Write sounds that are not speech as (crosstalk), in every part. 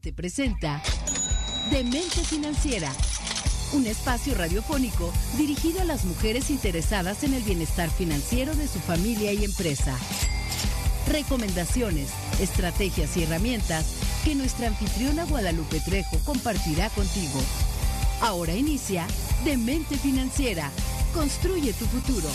Te presenta Demente Financiera, un espacio radiofónico dirigido a las mujeres interesadas en el bienestar financiero de su familia y empresa. Recomendaciones, estrategias y herramientas que nuestra anfitriona Guadalupe Trejo compartirá contigo. Ahora inicia Demente Financiera. Construye tu futuro.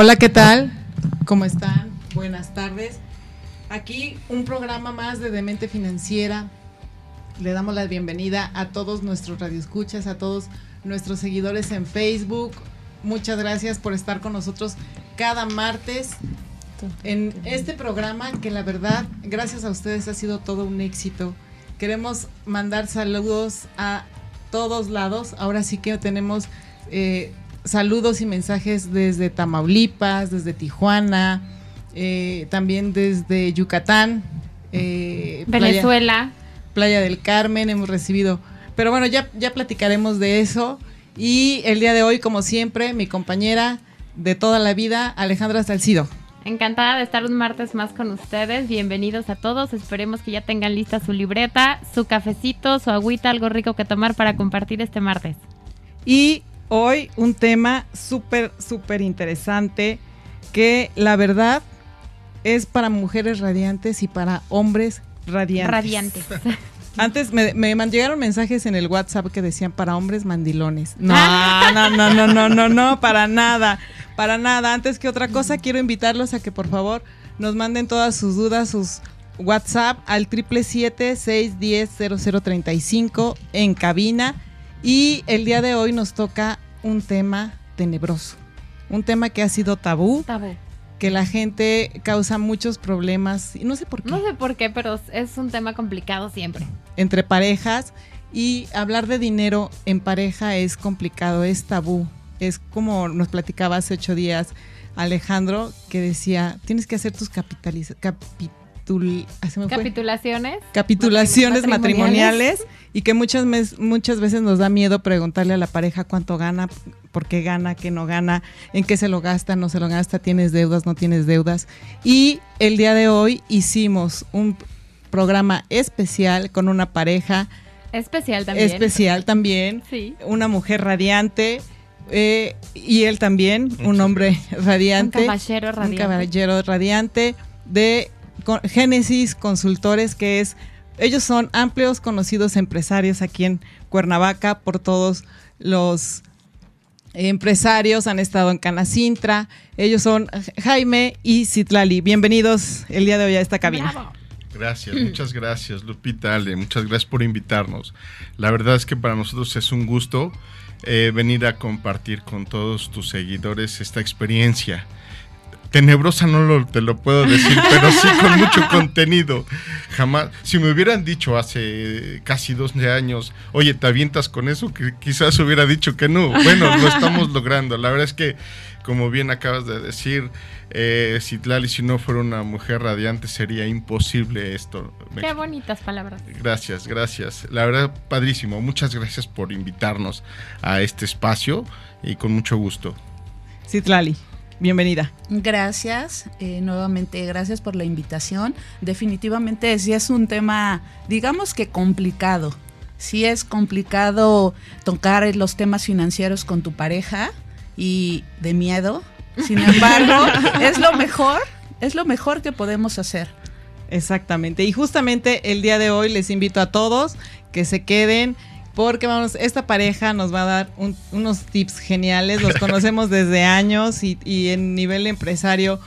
Hola, ¿qué tal? ¿Cómo están? Buenas tardes. Aquí un programa más de Demente Financiera. Le damos la bienvenida a todos nuestros radioescuchas, a todos nuestros seguidores en Facebook. Muchas gracias por estar con nosotros cada martes en este programa que la verdad, gracias a ustedes ha sido todo un éxito. Queremos mandar saludos a todos lados. Ahora sí que tenemos eh, saludos y mensajes desde Tamaulipas, desde Tijuana, eh, también desde Yucatán, eh, Venezuela, Playa, del Carmen, hemos recibido. Pero bueno, ya, ya platicaremos de eso. Y el día de hoy, como siempre, mi compañera de toda la vida, Alejandra Salcido. Encantada de estar un martes más con ustedes. Bienvenidos a todos. Esperemos que ya tengan lista su libreta, su cafecito, su agüita, algo rico que tomar para compartir este martes. Y hoy un tema súper, súper interesante que la verdad es para mujeres radiantes y para hombres radiantes. Radiantes. (laughs) Antes me, me llegaron mensajes en el WhatsApp que decían para hombres mandilones. No, no, no, no, no, no, no, para nada, para nada. Antes que otra cosa, quiero invitarlos a que por favor nos manden todas sus dudas, sus WhatsApp al 777-610-0035 en cabina y el día de hoy nos toca un tema tenebroso, un tema que ha sido tabú. Tabú. Que la gente causa muchos problemas y no sé por qué. No sé por qué, pero es un tema complicado siempre. Entre parejas y hablar de dinero en pareja es complicado, es tabú. Es como nos platicaba hace ocho días Alejandro, que decía, tienes que hacer tus capitulaciones. Capitulaciones matrimoniales. y que muchas, muchas veces nos da miedo preguntarle a la pareja cuánto gana, por qué gana, qué no gana, en qué se lo gasta, no se lo gasta, tienes deudas, no tienes deudas. Y el día de hoy hicimos un programa especial con una pareja. Especial también. Especial también. Sí. Una mujer radiante. Eh, y él también, un hombre radiante. Un caballero radiante. Un caballero radiante de Génesis Consultores, que es, ellos son amplios conocidos empresarios aquí en Cuernavaca por todos los empresarios, han estado en Canacintra, ellos son Jaime y Citlali. Bienvenidos el día de hoy a esta cabina. Gracias, muchas gracias Lupita, Ale, muchas gracias por invitarnos. La verdad es que para nosotros es un gusto eh, venir a compartir con todos tus seguidores esta experiencia tenebrosa no lo, te lo puedo decir, pero sí con mucho contenido. Jamás, si me hubieran dicho hace casi 12 años, oye, te avientas con eso, que quizás hubiera dicho que no. Bueno, lo estamos (laughs) logrando. La verdad es que, como bien acabas de decir, eh, Citlali, si no fuera una mujer radiante, sería imposible esto. Qué bonitas palabras. Gracias, gracias. La verdad, padrísimo. Muchas gracias por invitarnos a este espacio y con mucho gusto. Citlali. Bienvenida. Gracias, eh, nuevamente gracias por la invitación. Definitivamente sí es un tema, digamos que complicado. Sí es complicado tocar los temas financieros con tu pareja y de miedo. Sin embargo, (laughs) es lo mejor, es lo mejor que podemos hacer. Exactamente. Y justamente el día de hoy les invito a todos que se queden porque vamos, esta pareja nos va a dar unos tips geniales, los conocemos (laughs) desde años y, en nivel empresario,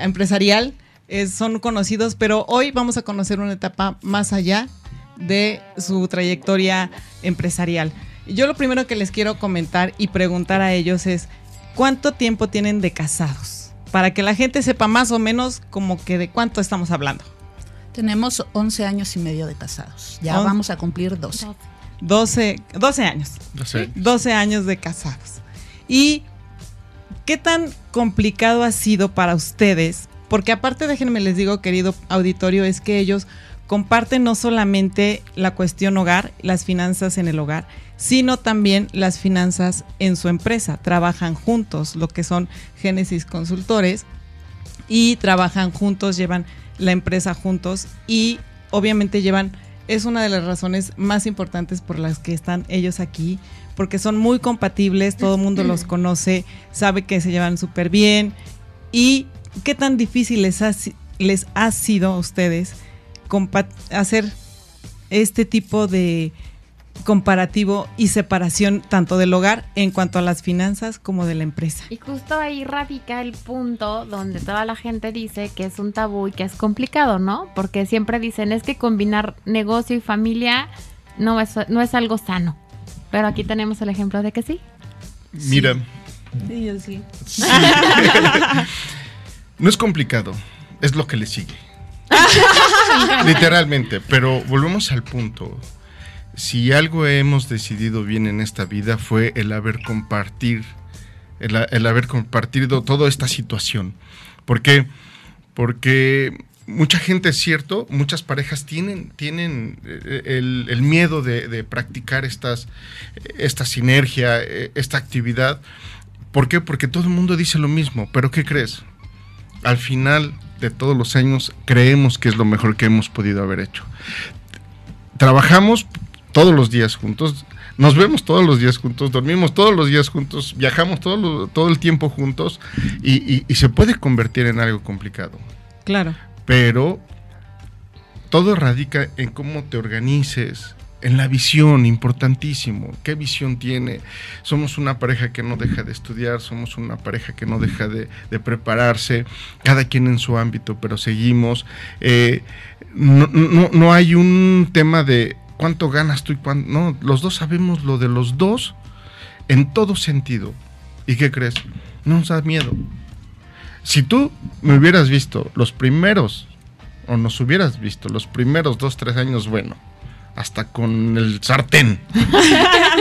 empresarial son conocidos, pero hoy vamos a conocer una etapa más allá de su trayectoria empresarial. Yo lo primero que les quiero comentar y preguntar a ellos es, ¿cuánto tiempo tienen de casados? Para que la gente sepa más o menos como que de cuánto estamos hablando. Tenemos 11 años y medio de casados. Ya vamos a cumplir 12. 12, 12 años. 12. años de casados. ¿Y qué tan complicado ha sido para ustedes? Porque aparte, déjenme les digo, querido auditorio, es que ellos comparten no solamente la cuestión hogar, las finanzas en el hogar, sino también las finanzas en su empresa. Trabajan juntos, lo que son Génesis Consultores, y trabajan juntos, llevan la empresa juntos y obviamente llevan, es una de las razones más importantes por las que están ellos aquí, porque son muy compatibles, todo el mundo los conoce, sabe que se llevan súper bien. Y qué tan difícil les ha, les ha sido a ustedes hacer este tipo de comparativo y separación tanto del hogar en cuanto a las finanzas como de la empresa. Y justo ahí radica el punto donde toda la gente dice que es un tabú y que es complicado, ¿no? Porque siempre dicen es que combinar negocio y familia no es, no es algo sano. Pero aquí tenemos el ejemplo de que sí. Mira. Sí, yo sí. no es complicado, es lo que le sigue. (laughs) Literalmente, pero volvemos al punto si algo hemos decidido bien en esta vida fue el haber compartir, el, haber compartido toda esta situación. ¿Por qué? Porque mucha gente, es cierto, muchas parejas tienen, tienen eh, el, miedo de, practicar estas, esta sinergia, eh, esta actividad. ¿Por qué? Porque todo el mundo dice lo mismo, pero ¿qué crees? Al final de todos los años creemos que es lo mejor que hemos podido haber hecho. Trabajamos todos los días juntos, nos vemos todos los días juntos, dormimos todos los días juntos, viajamos todo, todo el tiempo juntos y, se puede convertir en algo complicado. Claro. Pero todo radica en cómo te organices, en la visión, importantísimo. ¿Qué visión tiene? Somos una pareja que no deja de estudiar, somos una pareja que no deja de, prepararse, cada quien en su ámbito, pero seguimos. Eh, no, hay un tema de cuánto ganas tú y cuánto. No, los dos sabemos lo de los dos en todo sentido. ¿Y qué crees? No nos da miedo. Si tú me hubieras visto los primeros, o nos hubieras visto los primeros dos, tres años, bueno, hasta con el sartén. (laughs)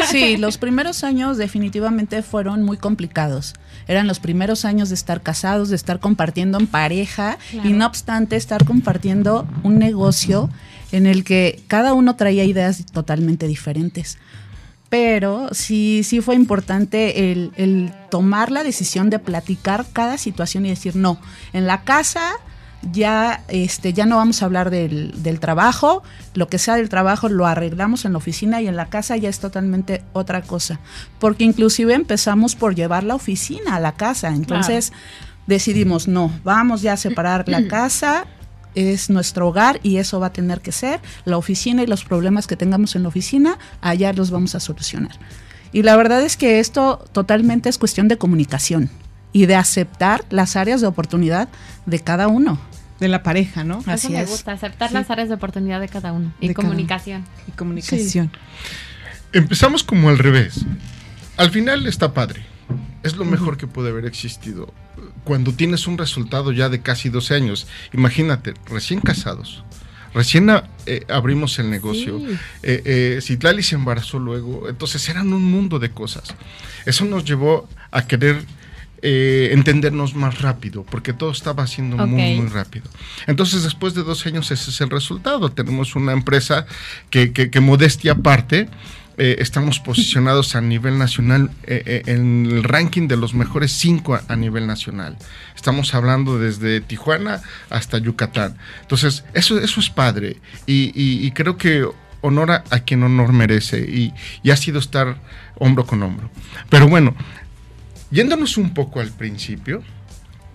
Sí, los primeros años definitivamente fueron muy complicados. Eran los primeros años de estar casados, de estar compartiendo en pareja y no obstante estar compartiendo un negocio en el que cada uno traía ideas totalmente diferentes. Pero sí, sí fue importante el, tomar la decisión de platicar cada situación y decir, no, en la casa ya, este, ya no vamos a hablar del, del, trabajo, lo que sea del trabajo lo arreglamos en la oficina y en la casa ya es totalmente otra cosa. Porque inclusive empezamos por llevar la oficina a la casa, entonces decidimos, no, vamos ya a separar la (clears throat) casa es nuestro hogar y eso va a tener que ser la oficina y los problemas que tengamos en la oficina, allá los vamos a solucionar. Y la verdad es que esto totalmente es cuestión de comunicación y de aceptar las áreas de oportunidad de cada uno. De la pareja, ¿no? Así Eso me gusta, aceptar las áreas de oportunidad de cada uno. Y comunicación. Y comunicación. Empezamos como al revés. Al final está padre. Es lo mejor que puede haber existido cuando tienes un resultado ya de casi 12 años, imagínate, recién casados, recién eh, abrimos el negocio, sí. eh, eh se embarazó luego, entonces eran un mundo de cosas. Eso nos llevó a querer eh, entendernos más rápido, porque todo estaba haciendo muy, muy rápido. Entonces, después de 12 años, ese es el resultado. Tenemos una empresa que, que, que modestia aparte, eh, estamos posicionados a nivel nacional eh, eh, en el ranking de los mejores cinco a, nivel nacional. Estamos hablando desde Tijuana hasta Yucatán. Entonces, eso, eso es padre y, creo que honora a quien honor merece y, y ha sido estar hombro con hombro. Pero bueno, yéndonos un poco al principio,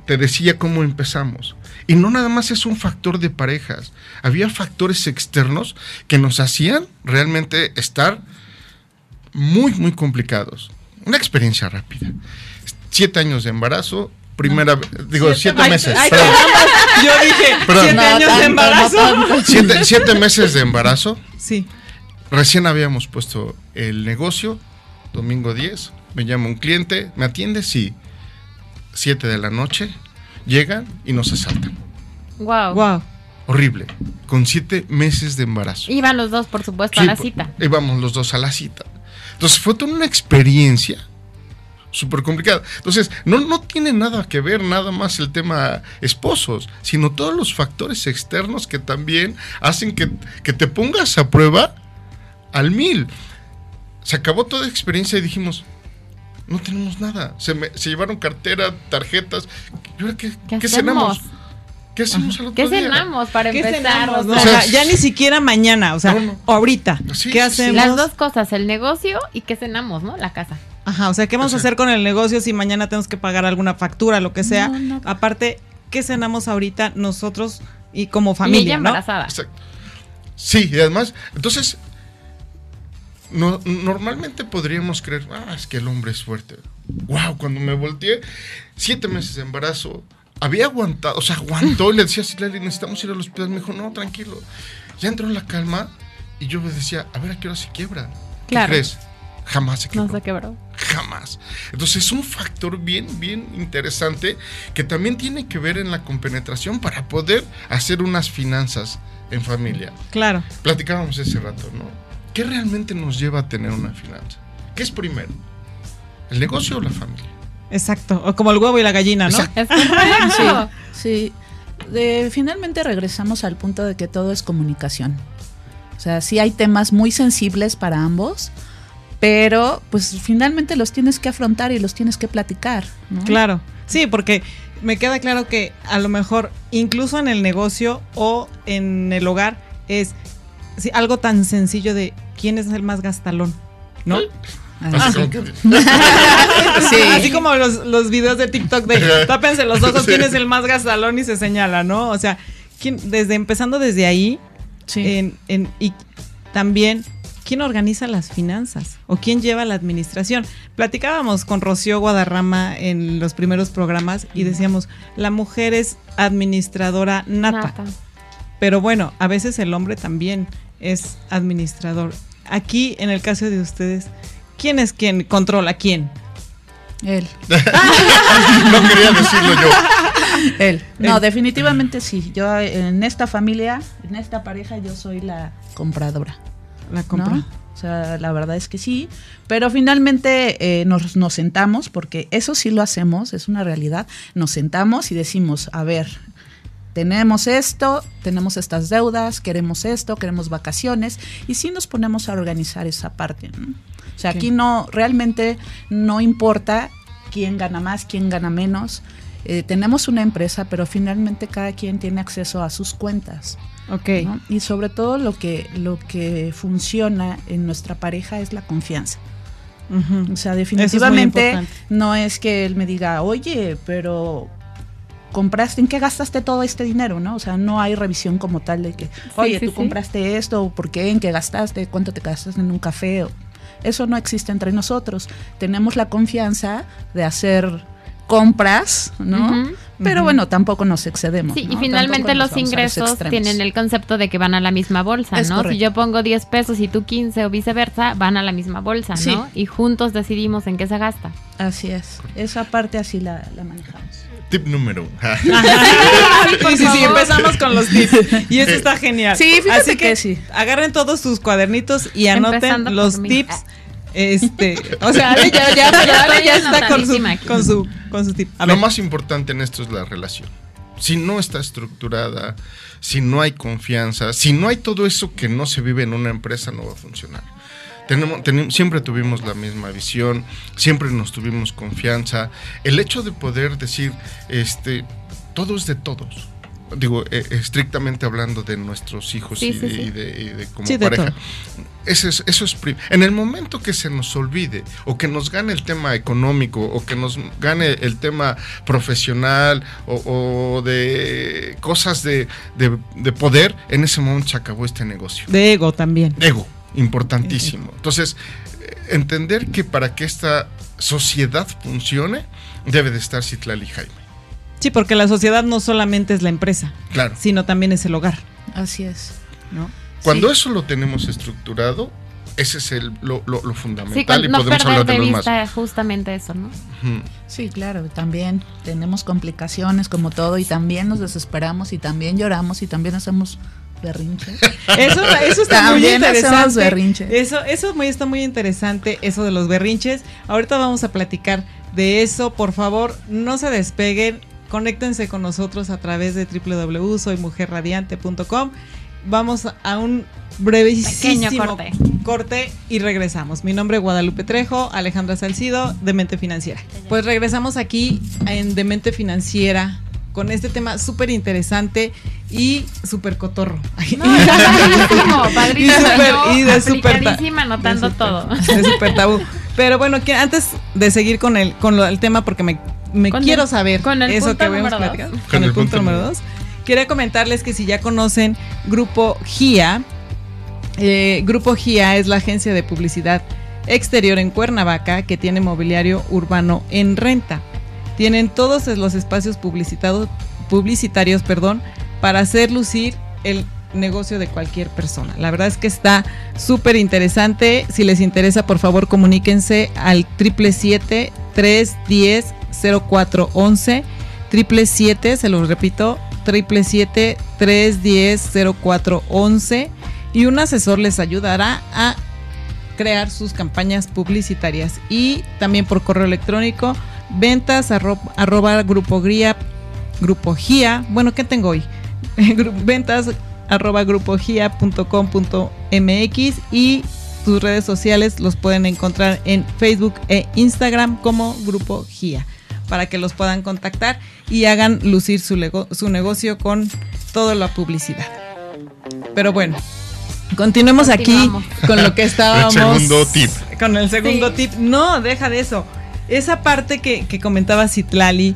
te decía cómo empezamos. Y no nada más es un factor de parejas, había factores externos que nos hacían realmente estar muy, muy complicados. Una experiencia rápida. Siete años de embarazo, primera, digo, siete, meses. yo dije, siete años de embarazo. Siete, meses de embarazo. Sí. Recién habíamos puesto el negocio, domingo 10, me llama un cliente, ¿me atiende? Sí. Siete de la noche, llegan y nos asaltan. Wow. Wow. Horrible, con siete meses de embarazo. Iban los dos, por supuesto, a la cita. Íbamos los dos a la cita. Entonces fue toda una experiencia súper complicada. Entonces, no, no tiene nada que ver nada más el tema esposos, sino todos los factores externos que también hacen que, te pongas a prueba al mil. se acabó toda experiencia y dijimos, no tenemos nada. Se, me, se llevaron cartera, tarjetas. ¿Y ahora qué, ¿Qué ¿qué cenamos? ¿Qué hacemos al otro ¿Qué día? cenamos para ¿Qué empezar? cenamos, O no? sea, O sea, ya, ni siquiera mañana, o sea, No, ahorita. Sí, ¿Qué hacemos? Las dos cosas, el negocio y qué cenamos, ¿no? La casa. Ajá, o sea, ¿qué vamos a O sea- hacer con el negocio si mañana tenemos que pagar alguna factura, lo que sea? No, no. Aparte, ¿qué cenamos ahorita nosotros y como y ella familia, no? embarazada. Exacto. Sí, y además, entonces, no- normalmente podríamos creer, ah, es que el hombre es fuerte. Wow, cuando me volteé, siete meses de embarazo, había aguantado, o sea, aguantó y le decía, Silali, necesitamos ir al hospital. Me dijo, no, tranquilo. Ya entró en la calma y yo me decía, a ver, ¿a qué hora se quiebra? ¿Qué Claro. crees? Jamás se No quebró. se quebró. Jamás. Entonces es un factor bien, bien interesante que también tiene que ver en la compenetración para poder hacer unas finanzas en familia. Claro. Platicábamos ese rato, ¿no? ¿Qué realmente nos lleva a tener una finanza? ¿Qué es primero? ¿El negocio o la familia? Exacto. O como el huevo y la gallina, ¿no? Exacto. Correcto. (laughs) Sí, de- finalmente regresamos al punto de que todo es comunicación. O sea, sí hay temas muy sensibles para ambos, pero pues finalmente los tienes que afrontar y los tienes que platicar. ¿no? Claro. Sí, porque me queda claro que a lo mejor incluso en el negocio o en el hogar es sí, algo tan sencillo de quién es el más gastalón, ¿no? Ah, Así sí. como que- (laughs) Sí. Así como los, los videos de TikTok de tápense los ojos, Sí. quién es el más gastalón y se señala, ¿no? O sea, quién, desde empezando desde ahí, Sí. en, en- y también quién organiza las finanzas o quién lleva la administración. Platicábamos con Rocío Guadarrama en los primeros programas y decíamos, la mujer es administradora nata, Nata. pero bueno, a veces el hombre también es administrador. Aquí, en el caso de ustedes, ¿quién es quien controla quién? Él. (laughs) (laughs) no quería decirlo yo. Él. No, Él. definitivamente sí. Yo en esta familia, en esta pareja, yo soy la compradora. La compra. ¿no? O sea, la verdad es que sí, pero finalmente eh, nos, nos sentamos, porque eso sí lo hacemos, es una realidad, nos sentamos y decimos, a ver, tenemos esto, tenemos estas deudas, queremos esto, queremos vacaciones, y sí nos ponemos a organizar esa parte. ¿no? O sea, aquí no, realmente no importa quién gana más, quién gana menos. Eh, tenemos una empresa, pero finalmente cada quien tiene acceso a sus cuentas. Ok. ¿no? Y sobre todo lo que, lo que funciona en nuestra pareja es la confianza. O sea, definitivamente no es que él me diga, oye, pero compraste, ¿en qué gastaste todo este dinero? ¿no? O sea, no hay revisión como tal de que, oye, sí, tú sí. compraste esto, ¿por qué? ¿En qué gastaste? ¿Cuánto te gastaste en un café? O- Eso no existe entre nosotros. Tenemos la confianza de hacer compras, ¿no? Pero bueno, tampoco nos excedemos. Sí, ¿no? y finalmente los ingresos tienen el concepto de que van a la misma bolsa, Es ¿no? Si yo pongo 10 pesos y tú 15 o viceversa, van a la misma bolsa, Sí. ¿no? Y juntos decidimos en qué se gasta. Así es. Esa parte así la, la manejamos. Tip número uno. (laughs) Sí, sí, sí, empezamos con los tips. Y eso está genial. Sí, fíjate Así que sí. Agarren todos sus cuadernitos y anoten Empezando los tips. Este, (laughs) o sea, Ale ya, ya, Ya ya, Ale estoy ya está con su, con su, con su tip. A Lo ver, más importante en esto es la relación. Si no está estructurada, si no hay confianza, si no hay todo eso que no se vive en una empresa, no va a funcionar. Tenemos, siempre tuvimos la misma visión, siempre nos tuvimos confianza. El hecho de poder decir, este, todo es de todos. Digo, eh, estrictamente hablando de nuestros hijos Sí, y, sí, de, sí. y de- y de como de pareja. Eso es, eso es en el momento que se nos olvide o que nos gane el tema económico o que nos gane el tema profesional o, o de cosas de, de- de poder, en ese momento se acabó este negocio. de ego también. Ego, importantísimo. Entonces, entender que para que esta sociedad funcione, debe de estar Citlali y Jaime. Sí, porque la sociedad no solamente es la empresa, Claro. sino también es el hogar, Así es. ¿no? Cuando Sí. eso lo tenemos estructurado, ese es el, lo, lo- lo Sí, fundamental con- y no podemos hablar de de los más. vista justamente eso, ¿no? Sí, claro, también tenemos complicaciones como todo y también nos desesperamos y también lloramos y también hacemos berrinche. Eso, eso está muy También interesante. berrinche. Eso, eso muy, está muy interesante, eso de los berrinches. Ahorita vamos a platicar de eso. Por favor, no se despeguen. Conéctense con nosotros a través de www.soymujerradiante.com. vamos a un brevísimo Pequeño corte. corte y regresamos. Mi nombre es Guadalupe Trejo, Alejandra Salcido, de Mente Financiera. Pues regresamos aquí en Demente Financiera con este tema súper interesante y súper cotorro. No, (laughs) padrísimo, padrísimo. Y de súper anotando todo. de súper tabú. Pero bueno, que antes de seguir con el, con lo- el tema, porque me, me Con quiero el- saber con el eso punto que habíamos número dos. platicado. Con, el, punto, número dos. Quería comentarles que si ya conocen Grupo GIA, eh, Grupo GIA es la agencia de publicidad exterior en Cuernavaca que tiene mobiliario urbano en renta. Tienen todos los espacios publicitados, publicitarios perdón, para hacer lucir el negocio de cualquier persona. La verdad es que está súper interesante. Si les interesa, por favor, comuníquense al 777-310-0411. 777, se los repito, 777-310-0411. Y un asesor les ayudará a crear sus campañas publicitarias. Y también por correo electrónico, ventas arro- arroba grupo GRIA, grupo GIA. Bueno, ¿qué tengo hoy? (laughs) Ventas arroba grupogia.com.mx y sus redes sociales los pueden encontrar en Facebook e Instagram como Grupo GIA para que los puedan contactar y hagan lucir su, lego- su negocio con toda la publicidad. Pero bueno, continuemos aquí con lo que (laughs) estábamos. segundo tip. Con el segundo Sí. tip. No, deja de eso. Esa parte que, que comentaba Citlali,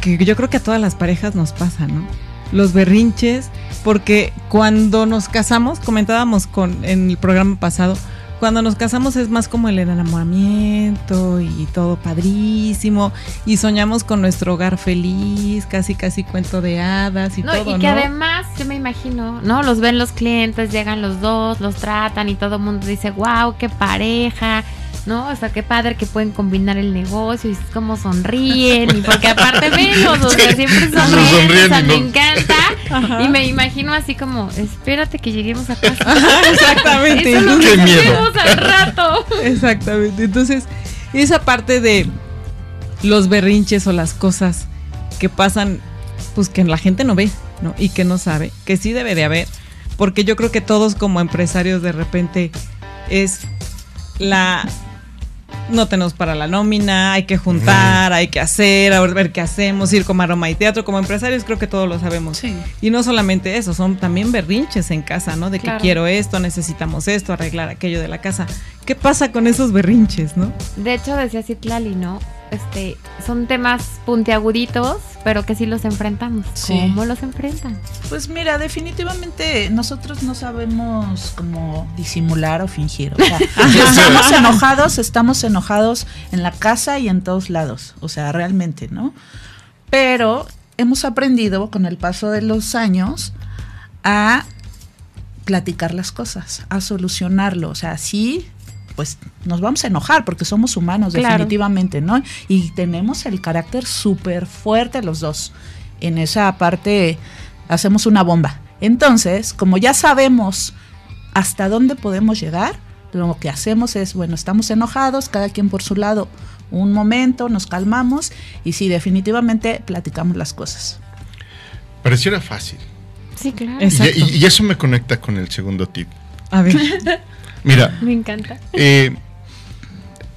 que yo creo que a todas las parejas nos pasa, ¿no? Los berrinches, porque cuando nos casamos, comentábamos con en el programa pasado, cuando nos casamos es más como el enamoramiento y todo padrísimo y soñamos con nuestro hogar feliz, casi casi cuento de hadas y No, todo, y que ¿no? además, yo me imagino, ¿no? Los ven los clientes, llegan los dos, los tratan y todo el mundo dice, wow, qué pareja, ¿no? O sea, qué padre que pueden combinar el negocio y cómo sonríen. Y porque aparte menos, o sea, siempre sonríen, sonríen o sea, me no- encanta. Ajá. Y me imagino así como, espérate que lleguemos a casa. Exactamente. Eso lo Qué miedo. hacemos al rato. Exactamente. Entonces, esa parte de los berrinches o las cosas que pasan, pues que la gente no ve, ¿no? Y que no sabe, que sí debe de haber, porque yo creo que todos como empresarios de repente es la no tenemos para la nómina, hay que juntar, hay que hacer, a ver qué hacemos, ir como aroma y teatro, como empresarios creo que todos lo sabemos. Sí. Y no solamente eso, son también berrinches en casa, ¿no? De que Claro. quiero esto, necesitamos esto, arreglar aquello de la casa. ¿Qué pasa con esos berrinches, no? De hecho, decía Citlali, ¿no? Este, son temas puntiaguditos, pero que sí los enfrentamos. Sí. ¿Cómo los enfrentan? Pues mira, definitivamente nosotros no sabemos cómo disimular o fingir. O sea, (laughs) estamos enojados, estamos enojados en la casa y en todos lados. O sea, realmente, ¿no? Pero hemos aprendido con el paso de los años a platicar las cosas, a solucionarlo. O sea, sí, pues nos vamos a enojar porque somos humanos, Claro. definitivamente, ¿no? Y tenemos el carácter súper fuerte los dos. En esa parte hacemos una bomba. Entonces, como ya sabemos hasta dónde podemos llegar, lo que hacemos es, bueno, estamos enojados, cada quien por su lado, un momento, nos calmamos y sí, definitivamente platicamos las cosas. Pareciera fácil. Sí, claro. Y, Exacto. y- y eso me conecta con el segundo tip. A ver. (laughs) Mira, Me encanta. eh,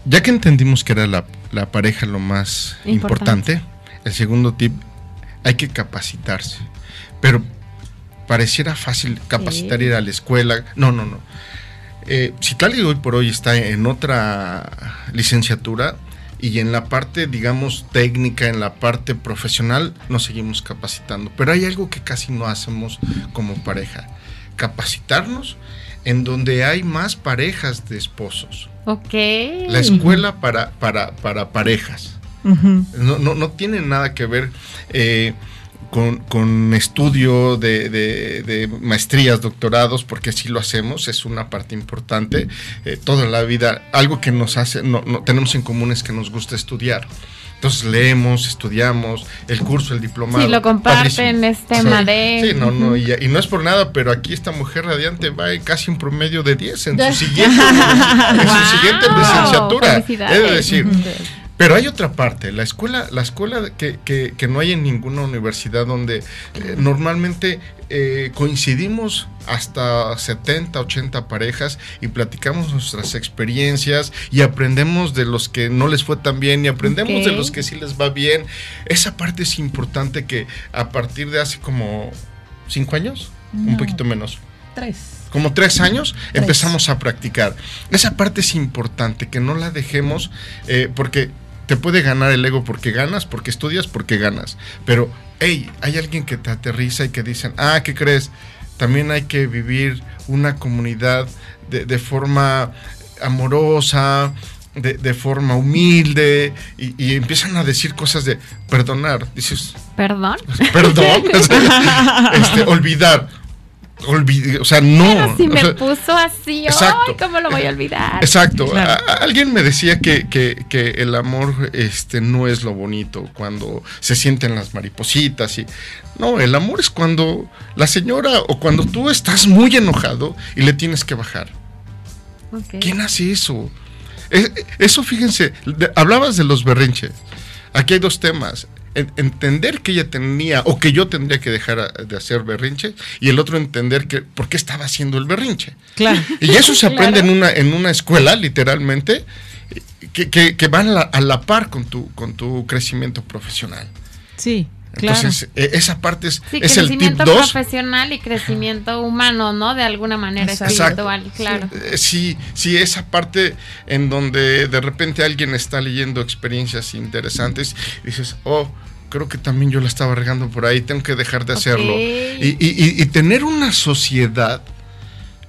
ya que entendimos que era la, la pareja lo más Importante. importante, el segundo tip, hay que capacitarse. Pero pareciera fácil capacitar, Sí. ir a la escuela. No, no, no. Eh, Citlali hoy por hoy está en otra licenciatura y en la parte, digamos, técnica, en la parte profesional, nos seguimos capacitando. Pero hay algo que casi no hacemos como pareja. Capacitarnos en donde hay más parejas de esposos. Ok. La escuela para, para, para parejas. No, no, no tiene nada que ver eh, con, con estudio de, de- de maestrías, doctorados, porque sí lo hacemos, es una parte importante. Eh, toda la vida, algo que nos hace, no, no- tenemos en común es que nos gusta estudiar. Entonces leemos, estudiamos, el curso, el diplomado. Sí, lo comparten, es tema Sí. de- Sí, no, no, y, y no es por nada, pero aquí esta mujer radiante va en casi un promedio de 10 en su (laughs) siguiente, en su siguiente licenciatura. de decir, Pero hay otra parte, la escuela, la escuela que, que- que no hay en ninguna universidad donde eh, normalmente eh, coincidimos hasta 70, 80 parejas y platicamos nuestras experiencias y aprendemos de los que no les fue tan bien y aprendemos de los que sí les va bien. Esa parte es importante que a partir de hace como cinco años, un poquito menos, Tres. como tres años, empezamos a practicar. Esa parte es importante, que no la dejemos, eh, porque te puede ganar el ego porque ganas, porque estudias, porque ganas. Pero, hey, hay alguien que te aterriza y que dicen, ah, ¿qué crees? También hay que vivir una comunidad de, de forma amorosa, de, de forma humilde, y, y empiezan a decir cosas de perdonar. Dices, Perdón. perdón, (laughs) (laughs) este, olvidar. Olvid- o sea, no. Pero si o me sea, puso así, exacto. ¡ay, cómo lo voy a olvidar! Exacto. Claro. A- a- alguien me decía que, que- que el amor este, no es lo bonito, cuando se sienten las maripositas y. No, el amor es cuando la señora o cuando tú estás muy enojado y le tienes que bajar. ¿Quién hace eso? E- Eso, fíjense, de- hablabas de los berrinches. Aquí hay dos temas. En- Entender que ella tenía o que yo tendría que dejar de hacer berrinche y el otro entender que por qué estaba haciendo el berrinche. Claro. Y eso se aprende Claro. en, una, en una escuela, literalmente, que, que- que van a la, a la par con tu, con tu crecimiento profesional. Sí, claro. Entonces, e- esa parte es, Sí, es el tip crecimiento 2. profesional y crecimiento humano, ¿no? De alguna manera Exacto. espiritual, claro. Eh, Sí, sí, esa parte en donde de repente alguien está leyendo experiencias interesantes y dices, oh, creo que también yo la estaba regando por ahí, tengo que dejar de hacerlo. Y, y- y- y tener una sociedad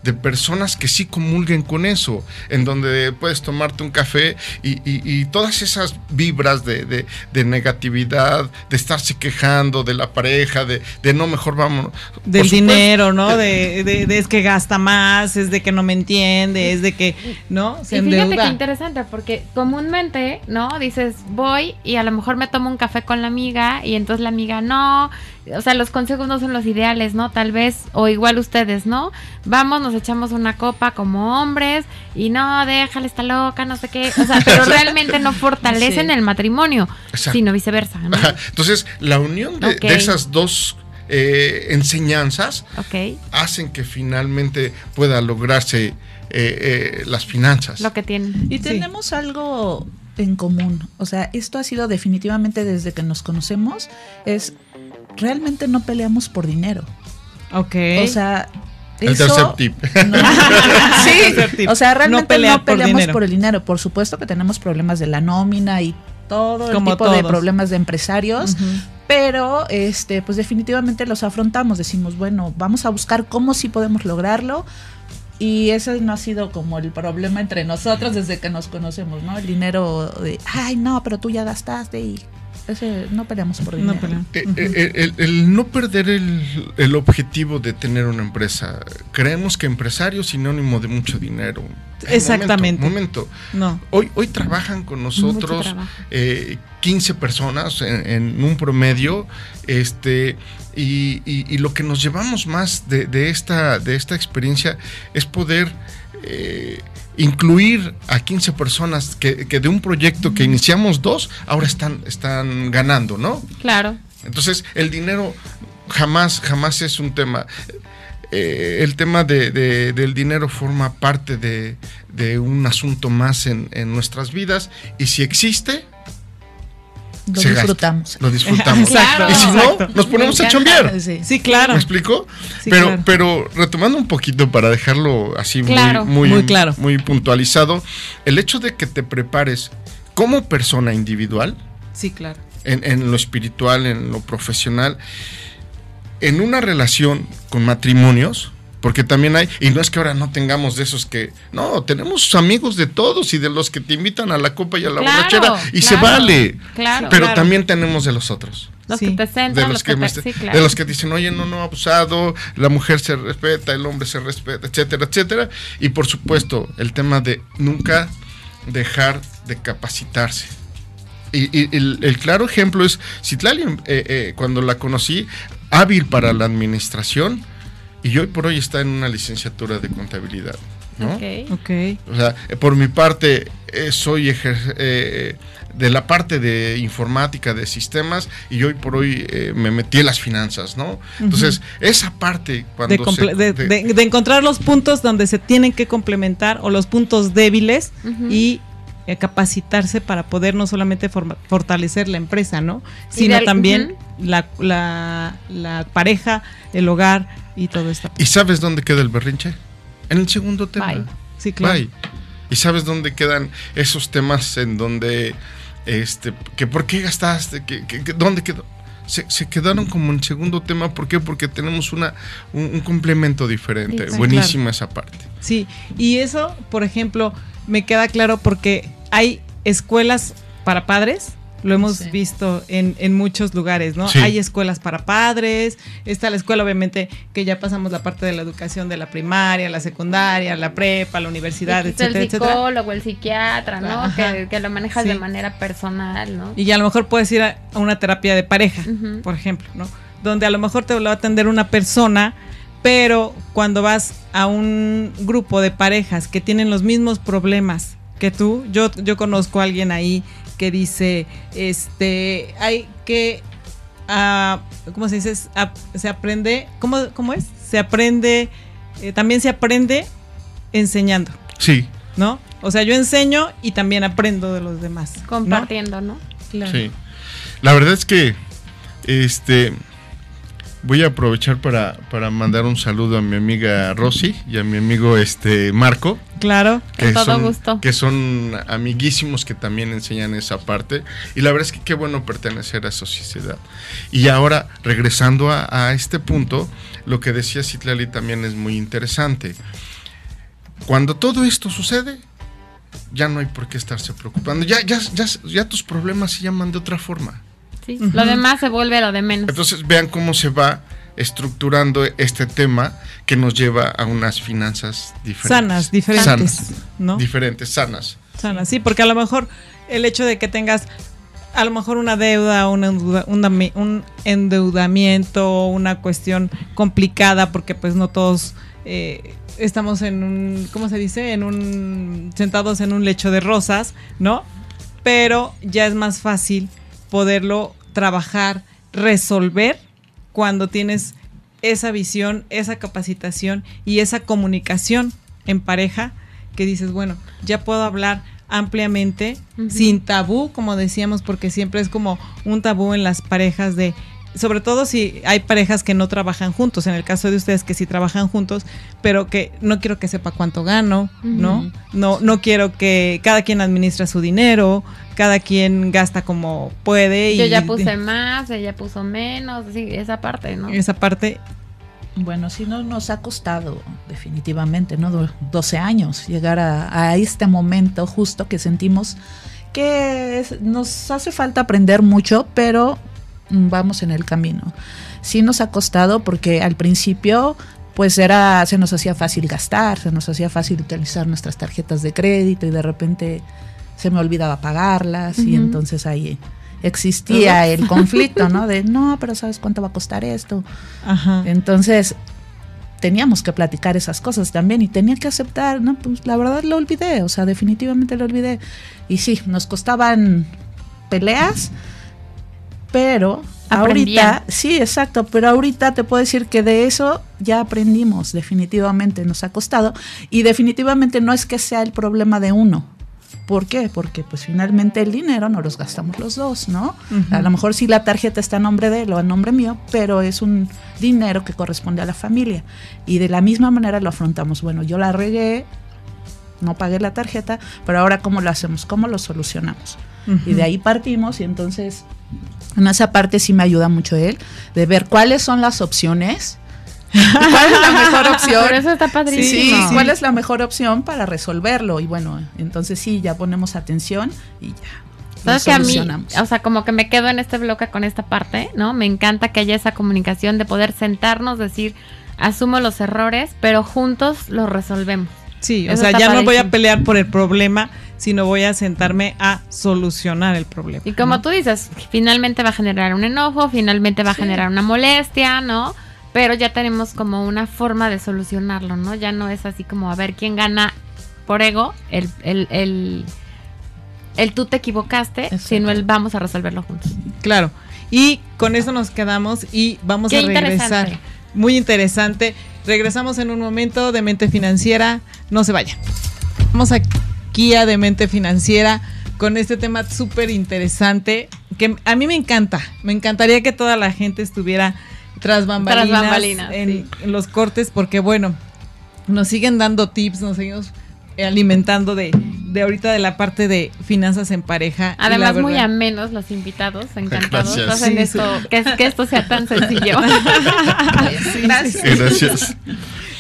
de personas que sí comulguen con eso, en donde puedes tomarte un café y, y- y todas esas vibras de, de- de negatividad, de estarse quejando de la pareja, de, de no, mejor vámonos. Del supuesto, dinero, ¿no? De, de- de es que gasta más, es de que no me entiende, es de que, ¿no? Se Y fíjate endeuda. qué interesante, porque comúnmente, ¿no? Dices, voy y a lo mejor me tomo un café con la amiga y entonces la amiga no. O sea, los consejos no son los ideales, ¿no? Tal vez, o igual ustedes, ¿no? Vamos, nos echamos una copa como hombres y no, déjale, está loca, no sé qué. O sea, pero (laughs) realmente no fortalecen Sí. el matrimonio, Exacto. sino viceversa. Entonces, la unión de, esas dos eh, enseñanzas Ok, hacen que finalmente pueda lograrse eh, eh, las finanzas. lo que tienen. Y Sí. tenemos algo en común. O sea, esto ha sido definitivamente desde que nos conocemos. Es realmente no peleamos por dinero. Ok. O sea, El eso- tercer tip. No. (laughs) Tercer sí, tip. o sea, realmente no, peleamos por el dinero. Por supuesto que tenemos problemas de la nómina y todo el Como tipo de problemas de empresarios, pero este, pues definitivamente los afrontamos. Decimos, bueno, vamos a buscar cómo sí podemos lograrlo. Y ese no ha sido como el problema entre nosotros desde que nos conocemos, ¿no? El dinero de, ay, no, pero tú ya gastaste y ese, no peleamos por dinero. No pelean. Eh, eh, el, el no perder el, el objetivo de tener una empresa. Creemos que empresario es sinónimo de mucho dinero. Exactamente. Momento, momento. No. Hoy, hoy trabajan con nosotros eh, 15 personas en, en un promedio. Este, y, y- y lo que nos llevamos más de, de esta, de esta experiencia es poder eh, incluir a 15 personas que, que de un proyecto que iniciamos dos, ahora están, están ganando, ¿no? Claro. Entonces, el dinero jamás, jamás es un tema. Eh, el tema de- de- del dinero forma parte de, de un asunto más en, en nuestras vidas y si existe, Lo se gasta. disfrutamos. lo disfrutamos. (laughs) Claro. y si no, nos ponemos a chambear. Sí. Sí, claro. ¿Me explico? Sí, pero, claro. pero retomando un poquito para dejarlo así muy- Claro. muy, Muy claro. muy puntualizado, el hecho de que te prepares como persona individual, Sí, claro. en, en lo espiritual, en lo profesional, en una relación con matrimonios, porque también hay, y no es que ahora no tengamos de esos que, no, tenemos amigos de todos y de los que te invitan a la copa y a la Claro, borrachera, y se vale, Claro. pero claro. también tenemos de los otros. Los Sí. que te De sentan, los, que te- me- sí, de los que dicen, oye, no, no, abusado, la mujer se respeta, el hombre se respeta, etcétera, etcétera. Y por supuesto, el tema de nunca dejar de capacitarse. Y, y el, el claro ejemplo es Citlali, eh, eh, cuando la conocí, hábil para la administración, y hoy por hoy está en una licenciatura de contabilidad. ¿no? O sea, eh, por mi parte, eh, soy eh, de la parte de informática, de sistemas, y hoy por hoy eh, me metí en las finanzas, ¿no? Entonces, esa parte cuando de, encontrar los puntos donde se tienen que complementar o los puntos débiles y capacitarse para poder no solamente fortalecer la empresa, ¿no? Sino también la, la, pareja, el hogar y todo esto. ¿Y sabes dónde queda el berrinche? En el segundo tema. Sí, claro. ¿Y sabes dónde quedan esos temas en donde, este, que por qué gastaste, que, dónde quedó? Se, quedaron como en segundo tema, ¿por qué? Porque tenemos una, un, complemento diferente. Buenísima esa parte. Sí, y eso, por ejemplo, me queda claro porque hay escuelas para padres lo hemos visto en, en, muchos lugares, ¿no? Hay escuelas para padres, está la escuela, obviamente, que ya pasamos la parte de la educación de la primaria, la secundaria, la prepa, la universidad, etcétera, El psicólogo, el psiquiatra, ¿no? Que, lo manejas de manera personal, ¿no? Y ya a lo mejor puedes ir a, una terapia de pareja, por ejemplo, ¿no? Donde a lo mejor te lo va a atender una persona, pero cuando vas a un grupo de parejas que tienen los mismos problemas que tú, yo, yo conozco a alguien ahí que dice, este, hay que, uh, ¿cómo se dice? se aprende, ¿cómo, ¿cómo, es? Se aprende, eh, también se aprende enseñando. Sí. ¿No? O sea, yo enseño y también aprendo de los demás. Compartiendo, ¿no? Claro. Sí. La verdad es que, este, voy a aprovechar para, para, mandar un saludo a mi amiga Rosy y a mi amigo este Marco. Claro, que todo son, gusto. Que son amiguísimos que también enseñan esa parte. Y la verdad es que qué bueno pertenecer a esa sociedad. Y ahora, regresando a, este punto, lo que decía Citlali también es muy interesante. Cuando todo esto sucede, ya no hay por qué estarse preocupando. Ya, ya, ya, ya tus problemas se llaman de otra forma. Lo demás se vuelve lo de menos. Entonces vean cómo se va estructurando este tema que nos lleva a unas finanzas diferentes. Sanas, diferentes. Sanas, ¿no? Diferentes, sanas. Sanas, sí, porque a lo mejor el hecho de que tengas a lo mejor una deuda, un, un endeudamiento, una cuestión complicada, porque pues no todos eh, estamos en un, ¿cómo se dice? En un, sentados en un lecho de rosas, ¿no? Pero ya es más fácil poderlo trabajar, resolver cuando tienes esa visión, esa capacitación y esa comunicación en pareja que dices, bueno, ya puedo hablar ampliamente, sin tabú, como decíamos, porque siempre es como un tabú en las parejas de sobre todo si hay parejas que no trabajan juntos, en el caso de ustedes que sí trabajan juntos, pero que no quiero que sepa cuánto gano, ¿no? No no quiero que cada quien administra su dinero, cada quien gasta como puede Yo ya puse más, ella puso menos, sí, esa parte, ¿no? Esa parte bueno, sí no nos ha costado definitivamente, ¿no? 12 años llegar a, a este momento justo que sentimos que nos hace falta aprender mucho, pero vamos en el camino. Sí nos ha costado porque al principio pues era se nos hacía fácil gastar, se nos hacía fácil utilizar nuestras tarjetas de crédito y de repente se me olvidaba pagarlas y entonces ahí existía el conflicto, ¿no? De no, pero sabes cuánto va a costar esto. Entonces teníamos que platicar esas cosas también y tenía que aceptar, no, pues la verdad lo olvidé, o sea, definitivamente lo olvidé. Y sí, nos costaban peleas, pero ahorita, sí, exacto, pero ahorita te puedo decir que de eso ya aprendimos, definitivamente nos ha costado y definitivamente no es que sea el problema de uno. ¿Por qué? Porque pues finalmente el dinero no los gastamos los dos, ¿no? A lo mejor sí la tarjeta está a nombre de él o a nombre mío, pero es un dinero que corresponde a la familia. Y de la misma manera lo afrontamos. Bueno, yo la regué, no pagué la tarjeta, pero ahora ¿cómo lo hacemos? ¿Cómo lo solucionamos? Y de ahí partimos y entonces en esa parte sí me ayuda mucho él, de ver cuáles son las opciones. (laughs) ¿Cuál es la mejor opción? Por eso está padrísimo. Sí, ¿cuál es la mejor opción para resolverlo? Y bueno, entonces sí, ya ponemos atención y ya. Sabes que a mí, o sea, como que me quedo en este bloque con esta parte, ¿no? Me encanta que haya esa comunicación de poder sentarnos, decir, asumo los errores, pero juntos los resolvemos. Sí, o sea, ya no voy a pelear por el problema, sino voy a sentarme a solucionar el problema. Y como tú dices, finalmente va a generar un enojo, finalmente va a generar una molestia, ¿no? Pero ya tenemos como una forma de solucionarlo, ¿no? Ya no es así como a ver quién gana por ego el, el, el tú te equivocaste, sino el vamos a resolverlo juntos. Claro. Y con eso nos quedamos y vamos Qué a regresar. interesante. Muy interesante. Regresamos en un momento de mente financiera. No se vayan. Vamos aquí a de mente financiera con este tema súper interesante que a mí me encanta. Me encantaría que toda la gente estuviera tras bambalinas, Tras bambalinas, en, sí. en los cortes porque bueno, nos siguen dando tips, nos seguimos alimentando de, de ahorita de la parte de finanzas en pareja. Además, muy amenos los invitados, encantados. Gracias. Hacen Sí, esto, que, que esto sea tan sencillo. (laughs) (laughs) Gracias. Gracias.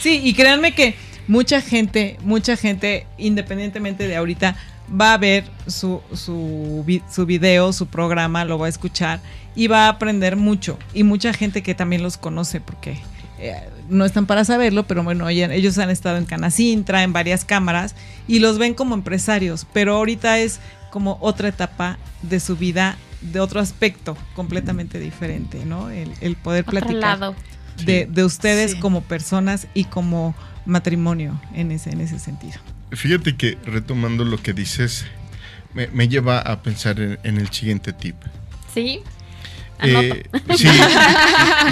Sí, y créanme que mucha gente, mucha gente, independientemente de ahorita, va a ver su, su, su video, su programa, lo va a escuchar y va a aprender mucho. Y mucha gente que también los conoce porque eh, no están para saberlo, pero bueno, ya- ellos han estado en Canacintra, en varias cámaras y los ven como empresarios, pero ahorita es como otra etapa de su vida, de otro aspecto completamente diferente, ¿no? El, el poder Otro platicar lado. de, de ustedes Sí. como personas y como matrimonio en ese, en ese sentido. Fíjate que retomando lo que dices, me, me lleva a pensar en, en el siguiente tip. ¿Sí? Anota. Eh, sí.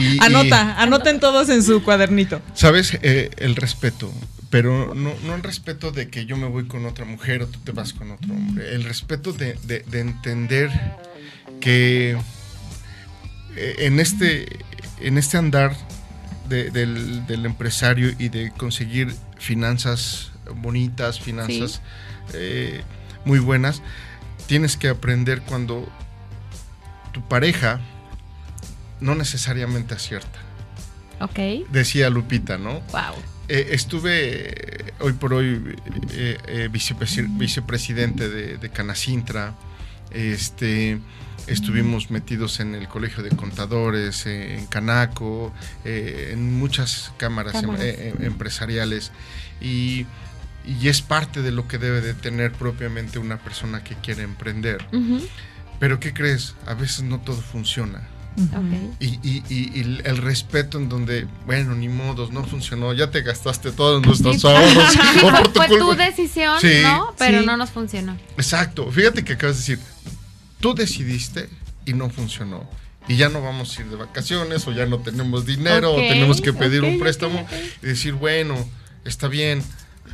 y- y- Anota, anoten todos en su cuadernito. Sabes, Eh, el respeto, pero no, no el respeto de que yo me voy con otra mujer o tú te vas con otro hombre. El respeto de, de- de entender que eh, en este, en este andar de- del, del empresario y de conseguir finanzas bonitas, finanzas eh, muy buenas, tienes que aprender cuando tu pareja no necesariamente acierta. Ok. Decía Lupita, ¿no? Wow. Eh, estuve eh, hoy por hoy eh, eh, vicepresi- vicepresidente de, de Canacintra. Este, estuvimos metidos en el Colegio de Contadores, en Canaco, en muchas cámaras, em- Cámaras. eh, empresariales. Y, y es parte de lo que debe de tener propiamente una persona que quiere emprender. Pero ¿qué crees? A veces no todo funciona. Y, y- y- y el respeto en donde, bueno, ni modos, no funcionó, ya te gastaste todos nuestros Sí, ahorros. sí, o fue, por tu fue tu decisión, Sí, ¿no? Pero sí. no nos funcionó. Exacto, fíjate que acabas de decir, tú decidiste y no funcionó. Y ya no vamos a ir de vacaciones, o ya no tenemos dinero, o tenemos que pedir un préstamo y decir, bueno, está bien,